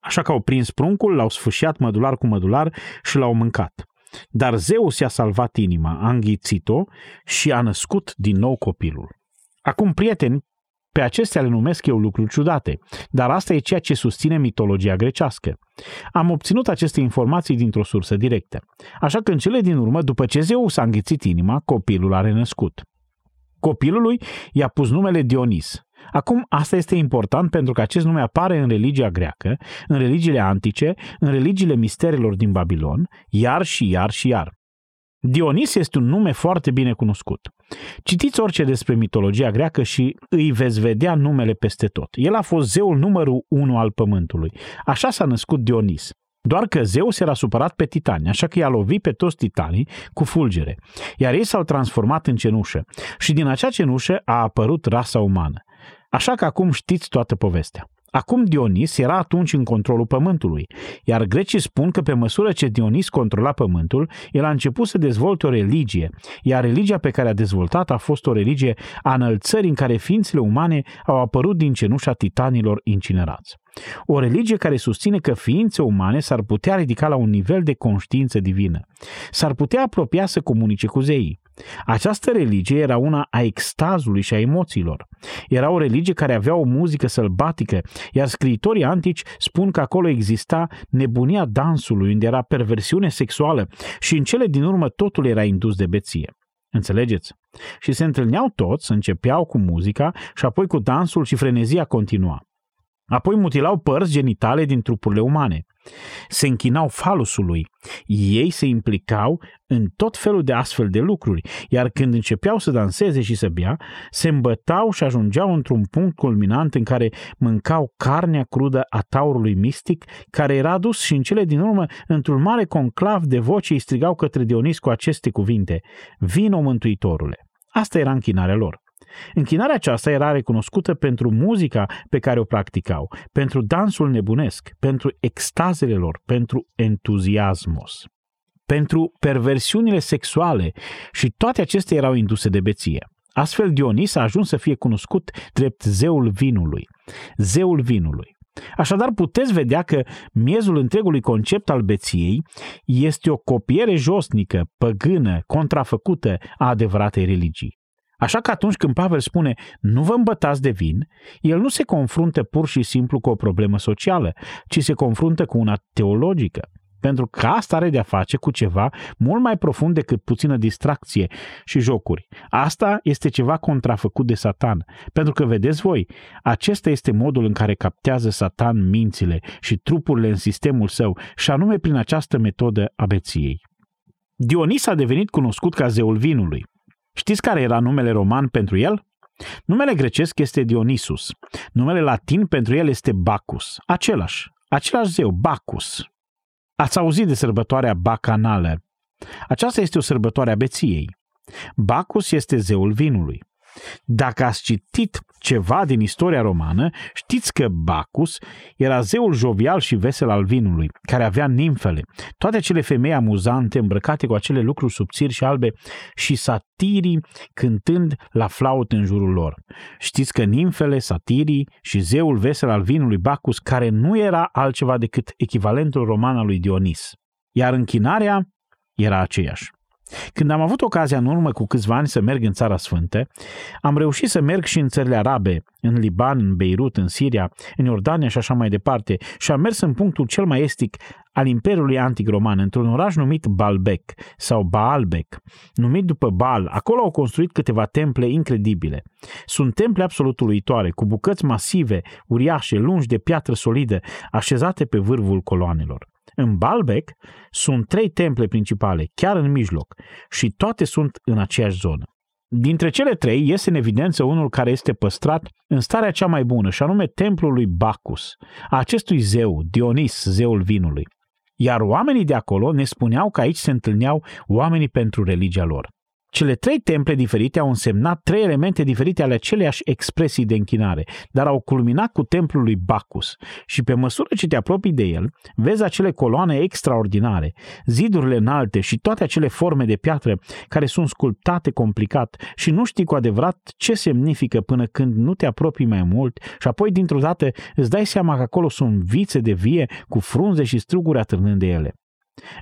Așa că au prins pruncul, l-au sfâșiat mădular cu mădular și l-au mâncat. Dar Zeus i-a salvat inima, a înghițit-o și a născut din nou copilul. Acum, prieteni, pe acestea le numesc eu lucruri ciudate, dar asta e ceea ce susține mitologia grecească. Am obținut aceste informații dintr-o sursă directă. Așa că în cele din urmă, după ce Zeus a înghițit inima, copilul a renăscut. Copilului i-a pus numele Dionis. Acum, asta este important pentru că acest nume apare în religia greacă, în religiile antice, în religiile misterilor din Babilon, iar și iar și iar. Dionis este un nume foarte bine cunoscut. Citiți orice despre mitologia greacă și îi veți vedea numele peste tot. El a fost zeul numărul unu al pământului. Așa s-a născut Dionis. Doar că Zeus era supărat pe titani, așa că i-a lovit pe toți titanii cu fulgere, iar ei s-au transformat în cenușă și din acea cenușă a apărut rasa umană. Așa că acum știți toată povestea. Acum Dionis era atunci în controlul pământului, iar grecii spun că pe măsură ce Dionis controla pământul, el a început să dezvolte o religie, iar religia pe care a dezvoltat a fost o religie a înălțării în care ființele umane au apărut din cenușa titanilor incinerați. O religie care susține că ființe umane s-ar putea ridica la un nivel de conștiință divină. S-ar putea apropia să comunice cu zeii. Această religie era una a extazului și a emoțiilor. Era o religie care avea o muzică sălbatică, iar scriitorii antici spun că acolo exista nebunia dansului, unde era perversiune sexuală și în cele din urmă totul era indus de beție. Înțelegeți? Și se întâlneau toți, începeau cu muzica și apoi cu dansul și frenezia continua. Apoi mutilau părți genitale din trupurile umane. Se închinau falusului. Ei se implicau în tot felul de astfel de lucruri, iar când începeau să danseze și să bea, se îmbătau și ajungeau într-un punct culminant în care mâncau carnea crudă a taurului mistic, care era adus și în cele din urmă, într-un mare conclav de voce, îi strigau către Dionis cu aceste cuvinte, Vino, Mântuitorule! Asta era închinarea lor. Închinarea aceasta era recunoscută pentru muzica pe care o practicau, pentru dansul nebunesc, pentru extazele lor, pentru entuziasmos, pentru perversiunile sexuale și toate acestea erau induse de beție. Astfel Dionis a ajuns să fie cunoscut drept zeul vinului. Zeul vinului. Așadar, puteți vedea că miezul întregului concept al beției este o copiere josnică, păgână, contrafăcută a adevăratei religii. Așa că atunci când Pavel spune nu vă îmbătați de vin, el nu se confruntă pur și simplu cu o problemă socială, ci se confruntă cu una teologică. Pentru că asta are de-a face cu ceva mult mai profund decât puțină distracție și jocuri. Asta este ceva contrafăcut de Satan. Pentru că, vedeți voi, acesta este modul în care captează Satan mințile și trupurile în sistemul său, și anume prin această metodă a beției. Dionis a devenit cunoscut ca zeul vinului. Știți care era numele roman pentru el? Numele grecesc este Dionisus. Numele latin pentru el este Bacchus. Același. Același zeu, Bacchus. Ați auzit de sărbătoarea bacanală. Aceasta este o sărbătoare a beției. Bacchus este zeul vinului. Dacă ați citit ceva din istoria romană, știți că Bacchus era zeul jovial și vesel al vinului, care avea nimfele, toate acele femei amuzante îmbrăcate cu acele lucruri subțiri și albe și satirii cântând la flaut în jurul lor. Știți că nimfele, satirii și zeul vesel al vinului Bacchus, care nu era altceva decât echivalentul roman al lui Dionis. Iar închinarea era aceeași. Când am avut ocazia în urmă cu câțiva ani să merg în Țara Sfântă, am reușit să merg și în țările arabe, în Liban, în Beirut, în Siria, în Iordania și așa mai departe, și am mers în punctul cel mai estic al Imperiului Antic Roman, într-un oraș numit Baalbek sau Baalbek, numit după Baal. Acolo au construit câteva temple incredibile. Sunt temple absolut uluitoare, cu bucăți masive, uriașe, lungi de piatră solidă, așezate pe vârful coloanelor. În Baalbek sunt trei temple principale, chiar în mijloc, și toate sunt în aceeași zonă. Dintre cele trei iese în evidență unul care este păstrat în starea cea mai bună, și anume templul lui Bacchus, a acestui zeu, Dionis, zeul vinului. Iar oamenii de acolo ne spuneau că aici se întâlneau oamenii pentru religia lor. Cele trei temple diferite au însemnat trei elemente diferite ale aceleiași expresii de închinare, dar au culminat cu templul lui Bacchus și pe măsură ce te apropii de el, vezi acele coloane extraordinare, zidurile înalte și toate acele forme de piatră care sunt sculptate complicat și nu știi cu adevărat ce semnifică până când nu te apropii mai mult și apoi dintr-o dată îți dai seama că acolo sunt vițe de vie cu frunze și struguri atârnând de ele.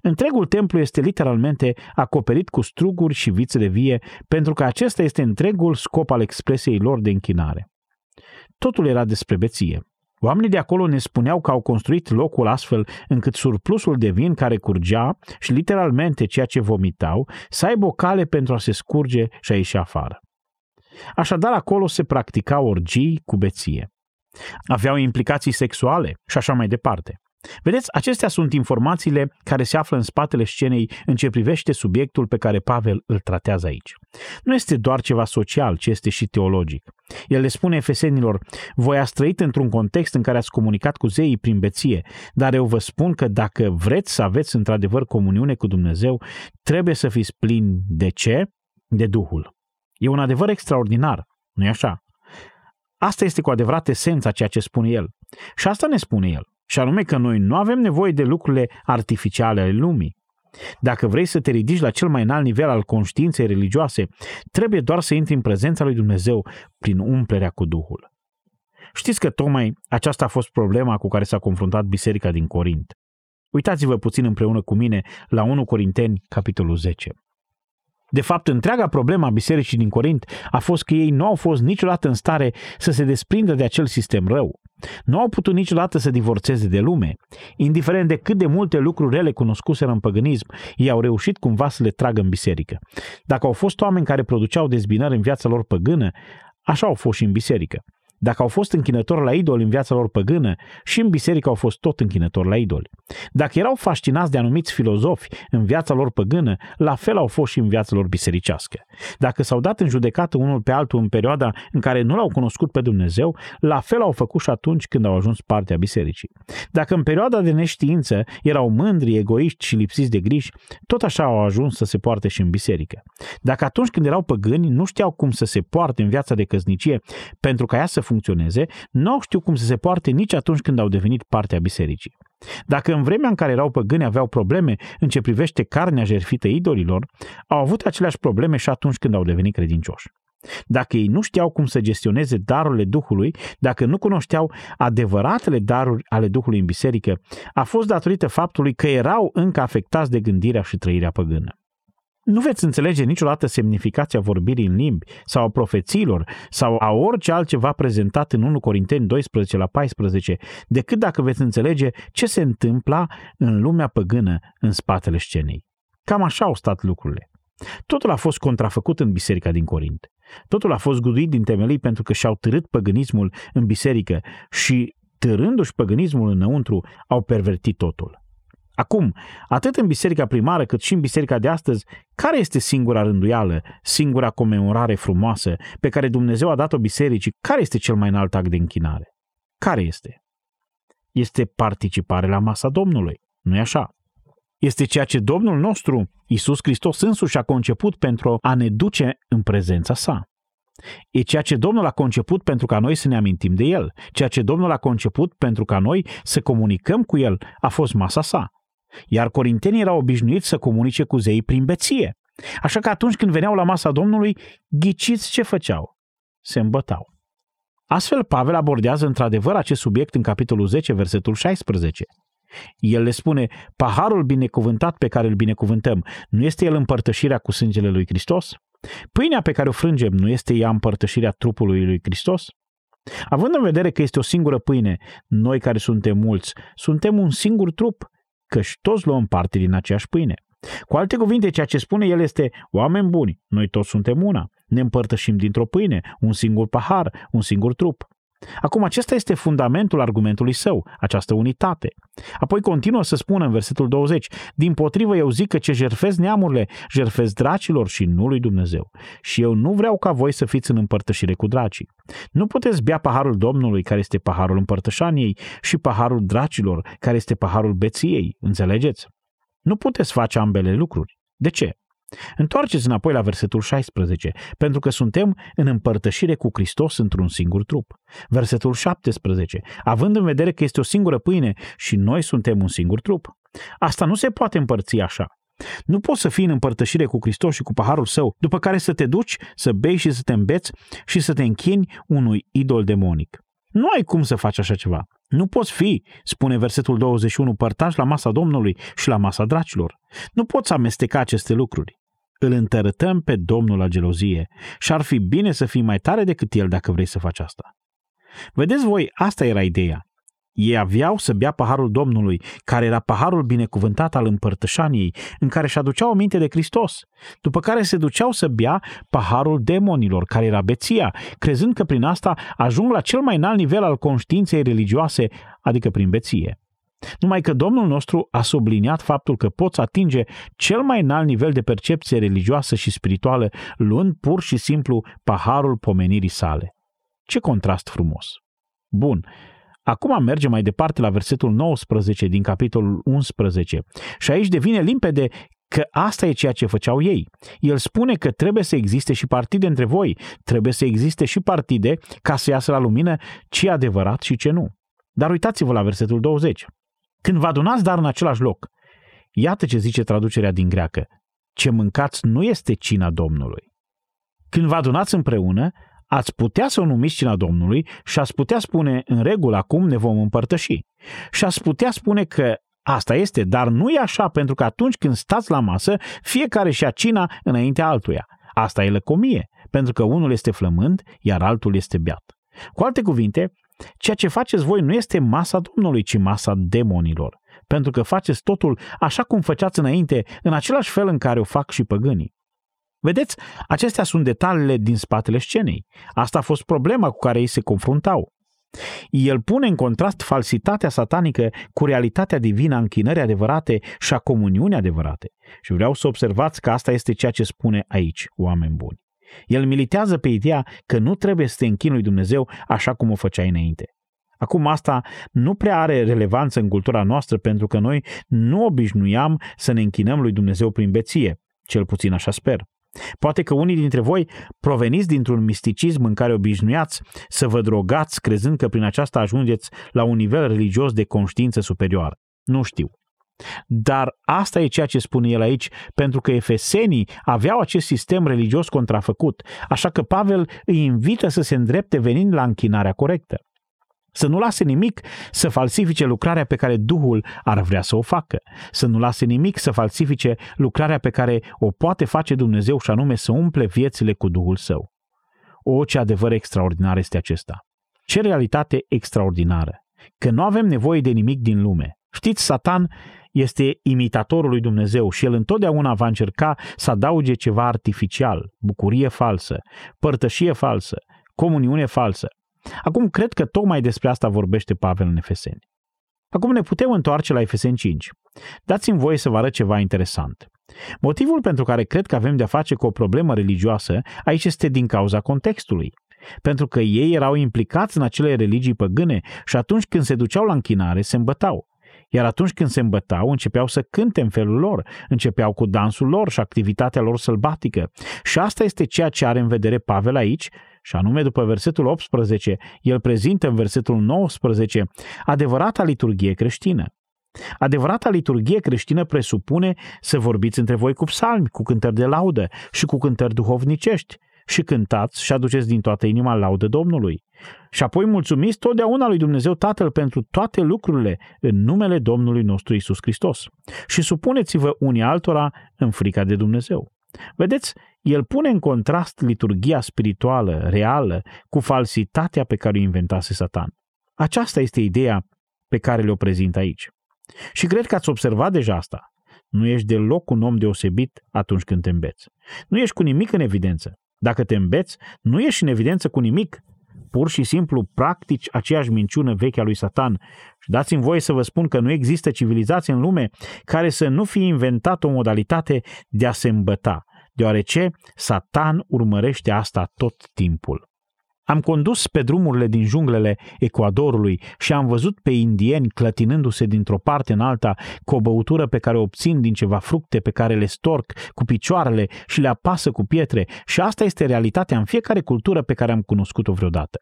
Întregul templu este literalmente acoperit cu struguri și vițe de vie, pentru că acesta este întregul scop al expresiei lor de închinare. Totul era despre beție. Oamenii de acolo ne spuneau că au construit locul astfel încât surplusul de vin care curgea și literalmente ceea ce vomitau să aibă o cale pentru a se scurge și a ieși afară. Așadar, acolo se practicau orgii cu beție. Aveau implicații sexuale și așa mai departe. Vedeți, acestea sunt informațiile care se află în spatele scenei în ce privește subiectul pe care Pavel îl tratează aici. Nu este doar ceva social, ci este și teologic. El le spune efesenilor, voi ați trăit într-un context în care ați comunicat cu zeii prin beție, dar eu vă spun că dacă vreți să aveți într-adevăr comuniune cu Dumnezeu, trebuie să fiți plini de ce? De Duhul. E un adevăr extraordinar, nu-i așa? Asta este cu adevărat esența ceea ce spune el. Și asta ne spune el. Și anume că noi nu avem nevoie de lucrurile artificiale ale lumii. Dacă vrei să te ridici la cel mai înalt nivel al conștiinței religioase, trebuie doar să intri în prezența lui Dumnezeu prin umplerea cu Duhul. Știți că tocmai aceasta a fost problema cu care s-a confruntat biserica din Corint. Uitați-vă puțin împreună cu mine la 1 Corinteni, capitolul 10. De fapt, întreaga problemă a bisericii din Corint a fost că ei nu au fost niciodată în stare să se desprindă de acel sistem rău. Nu au putut niciodată să divorțeze de lume. Indiferent de cât de multe lucruri rele cunoscuseră în păgânism, ei au reușit cumva să le tragă în biserică. Dacă au fost oameni care produceau dezbinări în viața lor păgână, așa au fost și în biserică. Dacă au fost închinători la idoli în viața lor păgână, și în biserică au fost tot închinători la idoli. Dacă erau fascinați de anumiți filozofi în viața lor păgână, la fel au fost și în viața lor bisericească. Dacă s-au dat în judecată unul pe altul în perioada în care nu l-au cunoscut pe Dumnezeu, la fel au făcut și atunci când au ajuns partea bisericii. Dacă în perioada de neștiință erau mândri, egoiști și lipsiți de griji, tot așa au ajuns să se poarte și în biserică. Dacă atunci când erau păgâni nu știau cum să se poarte în viața de căsnicie pentru ca ea să funcționeze, nu au știut cum să se poarte nici atunci când au devenit partea bisericii. Dacă în vremea în care erau păgâni aveau probleme în ce privește carnea jertfită idolilor, au avut aceleași probleme și atunci când au devenit credincioși. Dacă ei nu știau cum să gestioneze darurile Duhului, dacă nu cunoșteau adevăratele daruri ale Duhului în biserică, a fost datorită faptului că erau încă afectați de gândirea și trăirea păgână. Nu veți înțelege niciodată semnificația vorbirii în limbi sau a profețiilor sau a orice altceva prezentat în 1 Corinteni 12 la 14 decât dacă veți înțelege ce se întâmpla în lumea păgână în spatele scenei. Cam așa au stat lucrurile. Totul a fost contrafăcut în biserica din Corint. Totul a fost guduit din temelii pentru că și-au târât păgânismul în biserică și, târându-și păgânismul înăuntru, au pervertit totul. Acum, atât în biserica primară cât și în biserica de astăzi, care este singura rânduială, singura comemorare frumoasă pe care Dumnezeu a dat-o bisericii? Care este cel mai înalt act de închinare? Care este? Este participare la masa Domnului, nu-i așa? Este ceea ce Domnul nostru, Isus Hristos însuși a conceput pentru a ne duce în prezența sa. E ceea ce Domnul a conceput pentru ca noi să ne amintim de El. Ceea ce Domnul a conceput pentru ca noi să comunicăm cu El a fost masa sa. Iar corintenii erau obișnuiți să comunice cu zei prin beție. Așa că atunci când veneau la masa Domnului, ghiciți ce făceau? Se îmbătau. Astfel, Pavel abordează într-adevăr acest subiect în capitolul 10, versetul 16. El le spune, paharul binecuvântat pe care îl binecuvântăm, nu este el împărtășirea cu sângele lui Hristos? Pâinea pe care o frângem, nu este ea împărtășirea trupului lui Hristos? Având în vedere că este o singură pâine, noi care suntem mulți, suntem un singur trup, căci toți luăm parte din aceeași pâine. Cu alte cuvinte, ceea ce spune el este, oameni buni, noi toți suntem una, ne împărtășim dintr-o pâine, un singur pahar, un singur trup. Acum, acesta este fundamentul argumentului său, această unitate. Apoi continuă să spună în versetul 20, din potrivă eu zic că ce jerfez neamurile, jerfez dracilor și nu lui Dumnezeu. Și eu nu vreau ca voi să fiți în împărtășire cu dracii. Nu puteți bea paharul Domnului, care este paharul împărtășaniei, și paharul dracilor, care este paharul beției, înțelegeți? Nu puteți face ambele lucruri. De ce? Întoarceți înapoi la versetul 16, pentru că suntem în împărtășire cu Hristos într-un singur trup. Versetul 17, având în vedere că este o singură pâine și noi suntem un singur trup. Asta nu se poate împărți așa. Nu poți să fii în împărtășire cu Hristos și cu paharul său, după care să te duci, să bei și să te îmbeți și să te închini unui idol demonic. Nu ai cum să faci așa ceva. Nu poți fi, spune versetul 21, părtaș la masa Domnului și la masa dracilor. Nu poți amesteca aceste lucruri. Îl întărătăm pe Domnul la gelozie și ar fi bine să fii mai tare decât el dacă vrei să faci asta. Vedeți voi, asta era ideea. Ei aveau să bea paharul Domnului, care era paharul binecuvântat al împărtășaniei, în care și aduceau minte de Hristos, după care se duceau să bea paharul demonilor, care era beția, crezând că prin asta ajung la cel mai înalt nivel al conștiinței religioase, adică prin beție. Numai că Domnul nostru a subliniat faptul că poți atinge cel mai înalt nivel de percepție religioasă și spirituală luând pur și simplu paharul pomenirii sale. Ce contrast frumos! Bun, Acum mergem mai departe la versetul 19 din capitolul 11 și aici devine limpede că asta e ceea ce făceau ei. El spune că trebuie să existe și partide între voi, trebuie să existe și partide ca să iasă la lumină ce e adevărat și ce nu. Dar uitați-vă la versetul 20. Când vă adunați dar în același loc, iată ce zice traducerea din greacă, ce mâncați nu este cina Domnului. Când vă adunați împreună, ați putea să o numiți cina Domnului și ați putea spune în regulă acum ne vom împărtăși. Și ați putea spune că asta este, dar nu e așa pentru că atunci când stați la masă, fiecare și-a cina înaintea altuia. Asta e lăcomie, pentru că unul este flămând, iar altul este beat. Cu alte cuvinte, ceea ce faceți voi nu este masa Domnului, ci masa demonilor, pentru că faceți totul așa cum făceați înainte, în același fel în care o fac și păgânii. Vedeți, acestea sunt detaliile din spatele scenei. Asta a fost problema cu care ei se confruntau. El pune în contrast falsitatea satanică cu realitatea divină a închinării adevărate și a comuniunii adevărate. Și vreau să observați că asta este ceea ce spune aici, oameni buni. El militează pe ideea că nu trebuie să te închin lui Dumnezeu așa cum o făceai înainte. Acum asta nu prea are relevanță în cultura noastră pentru că noi nu obișnuiam să ne închinăm lui Dumnezeu prin beție, cel puțin așa sper. Poate că unii dintre voi proveniți dintr-un misticism în care obișnuiați să vă drogați crezând că prin aceasta ajungeți la un nivel religios de conștiință superioară. Nu știu. Dar asta e ceea ce spune el aici, pentru că efesenii aveau acest sistem religios contrafăcut, așa că Pavel îi invită să se îndrepte venind la închinarea corectă. Să nu lase nimic să falsifice lucrarea pe care Duhul ar vrea să o facă. Să nu lase nimic să falsifice lucrarea pe care o poate face Dumnezeu și anume să umple viețile cu Duhul Său. O, ce adevăr extraordinar este acesta! Ce realitate extraordinară! Că nu avem nevoie de nimic din lume. Știți, Satan este imitatorul lui Dumnezeu și el întotdeauna va încerca să adauge ceva artificial, bucurie falsă, părtășie falsă, comuniune falsă. Acum, cred că tocmai despre asta vorbește Pavel în Efeseni. Acum ne putem întoarce la Efeseni 5. Dați-mi voie să vă arăt ceva interesant. Motivul pentru care cred că avem de-a face cu o problemă religioasă aici este din cauza contextului. Pentru că ei erau implicați în acele religii păgâne și atunci când se duceau la închinare, se îmbătau. Iar atunci când se îmbătau, începeau să cânte în felul lor, începeau cu dansul lor și activitatea lor sălbatică. Și asta este ceea ce are în vedere Pavel aici și anume după versetul 18, el prezintă în versetul 19 adevărata liturghie creștină. Adevărata liturghie creștină presupune să vorbiți între voi cu psalmi, cu cântări de laudă și cu cântări duhovnicești și cântați și aduceți din toată inima laudă Domnului. Și apoi mulțumiți totdeauna lui Dumnezeu Tatăl pentru toate lucrurile în numele Domnului nostru Isus Hristos. Și supuneți-vă unii altora în frica de Dumnezeu. Vedeți, el pune în contrast liturgia spirituală, reală, cu falsitatea pe care o inventase Satan. Aceasta este ideea pe care le-o prezint aici. Și cred că ați observat deja asta. Nu ești deloc un om deosebit atunci când te îmbeți. Nu ești cu nimic în evidență. Dacă te îmbeți, nu ești în evidență cu nimic. Pur și simplu practici aceeași minciună veche a lui Satan. Și dați-mi voie să vă spun că nu există civilizație în lume care să nu fie inventat o modalitate de a se îmbăta, deoarece Satan urmărește asta tot timpul. Am condus pe drumurile din junglele Ecuadorului și am văzut pe indieni clătinându-se dintr-o parte în alta cu o băutură pe care o obțin din ceva fructe pe care le storc cu picioarele și le apasă cu pietre și asta este realitatea în fiecare cultură pe care am cunoscut-o vreodată.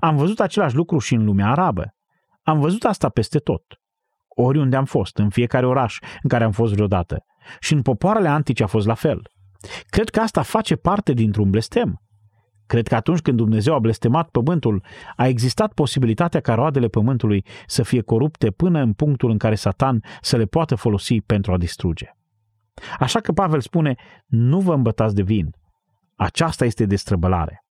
Am văzut același lucru și în lumea arabă. Am văzut asta peste tot. Oriunde am fost, în fiecare oraș în care am fost vreodată. Și în popoarele antice a fost la fel. Cred că asta face parte dintr-un blestem. Cred că atunci când Dumnezeu a blestemat pământul, a existat posibilitatea ca roadele pământului să fie corupte până în punctul în care Satan să le poată folosi pentru a distruge. Așa că Pavel spune, nu vă îmbătați de vin. Aceasta este destrăbălare.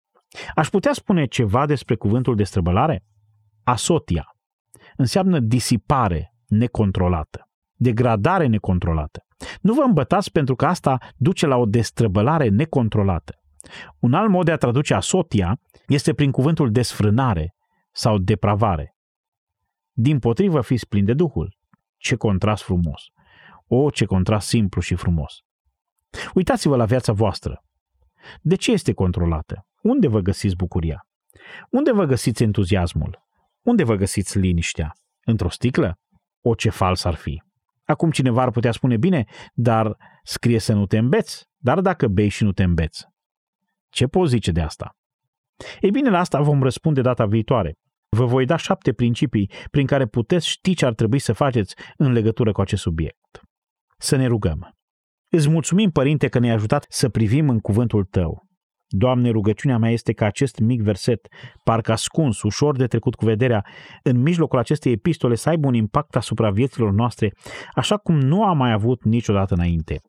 Aș putea spune ceva despre cuvântul destrăbălare? Asotia. Înseamnă disipare necontrolată, degradare necontrolată. Nu vă îmbătați pentru că asta duce la o destrăbălare necontrolată. Un alt mod de a traduce asotia este prin cuvântul desfrânare sau depravare. Din potrivă, fiți plini de Duhul. Ce contrast frumos! O, ce contrast simplu și frumos! Uitați-vă la viața voastră. De ce este controlată? Unde vă găsiți bucuria? Unde vă găsiți entuziasmul? Unde vă găsiți liniștea? Într-o sticlă? O, ce fals ar fi! Acum cineva ar putea spune, bine, dar scrie să nu te îmbeți, dar dacă bei și nu te îmbeți. Ce poți zice de asta? Ei bine, la asta vom răspunde data viitoare. Vă voi da șapte principii prin care puteți ști ce ar trebui să faceți în legătură cu acest subiect. Să ne rugăm. Îți mulțumim, Părinte, că ne-ai ajutat să privim în cuvântul Tău. Doamne, rugăciunea mea este ca acest mic verset, parcă ascuns, ușor de trecut cu vederea, în mijlocul acestei epistole să aibă un impact asupra vieților noastre, așa cum nu a mai avut niciodată înainte.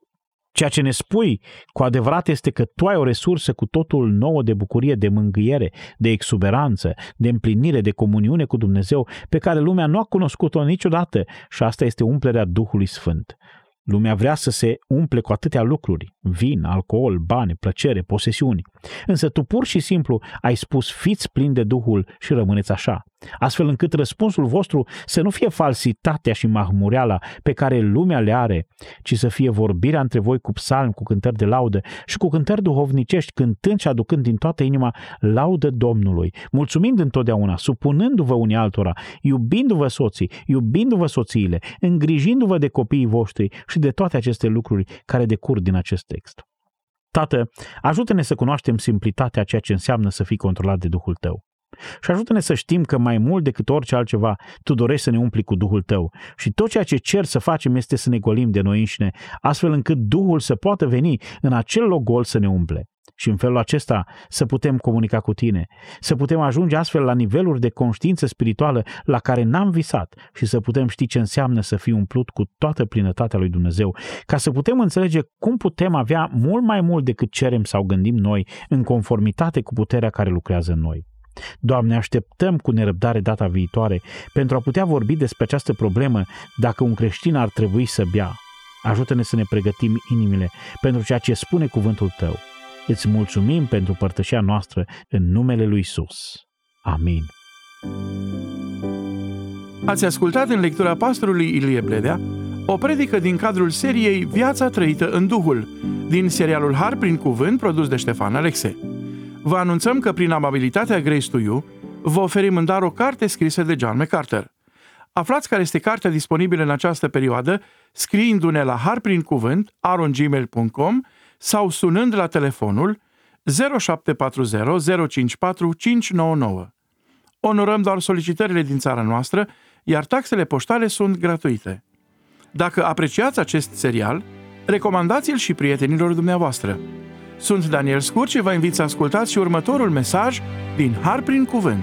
Ceea ce ne spui cu adevărat este că tu ai o resursă cu totul nouă de bucurie, de mângâiere, de exuberanță, de împlinire, de comuniune cu Dumnezeu, pe care lumea nu a cunoscut-o niciodată și asta este umplerea Duhului Sfânt. Lumea vrea să se umple cu atâtea lucruri, vin, alcool, bani, plăcere, posesiuni. Însă tu pur și simplu ai spus fiți plini de Duhul și rămâneți așa astfel încât răspunsul vostru să nu fie falsitatea și mahmureala pe care lumea le are, ci să fie vorbirea între voi cu psalmi, cu cântări de laudă și cu cântări duhovnicești, cântând și aducând din toată inima laudă Domnului, mulțumind întotdeauna, supunându-vă unii altora, iubindu-vă soții, iubindu-vă soțiile, îngrijindu-vă de copiii voștri și de toate aceste lucruri care decur din acest text. Tată, ajută-ne să cunoaștem simplitatea ceea ce înseamnă să fii controlat de Duhul Tău. Și ajută-ne să știm că mai mult decât orice altceva, Tu dorești să ne umpli cu Duhul Tău. Și tot ceea ce cer să facem este să ne golim de noi înșine, astfel încât Duhul să poată veni în acel loc gol să ne umple. Și în felul acesta să putem comunica cu tine, să putem ajunge astfel la niveluri de conștiință spirituală la care n-am visat și să putem ști ce înseamnă să fii umplut cu toată plinătatea lui Dumnezeu, ca să putem înțelege cum putem avea mult mai mult decât cerem sau gândim noi, în conformitate cu puterea care lucrează în noi. Doamne, așteptăm cu nerăbdare data viitoare pentru a putea vorbi despre această problemă dacă un creștin ar trebui să bea. Ajută-ne să ne pregătim inimile pentru ceea ce spune cuvântul Tău. Îți mulțumim pentru părtășia noastră în numele Lui Isus. Amin. Ați ascultat în lectura pastorului Ilie Bledea o predică din cadrul seriei Viața trăită în Duhul, din serialul Har prin Cuvânt produs de Ștefan Alexe. Vă anunțăm că prin amabilitatea Grace to You vă oferim în dar o carte scrisă de John MacArthur. Aflați care este cartea disponibilă în această perioadă scriindu-ne la harprincuvânt arongmail.com sau sunând la telefonul 0740 054 599. Onorăm doar solicitările din țara noastră, iar taxele poștale sunt gratuite. Dacă apreciați acest serial, recomandați-l și prietenilor dumneavoastră. Sunt Daniel Scurt și vă invit să ascultați și următorul mesaj din Har prin Cuvânt.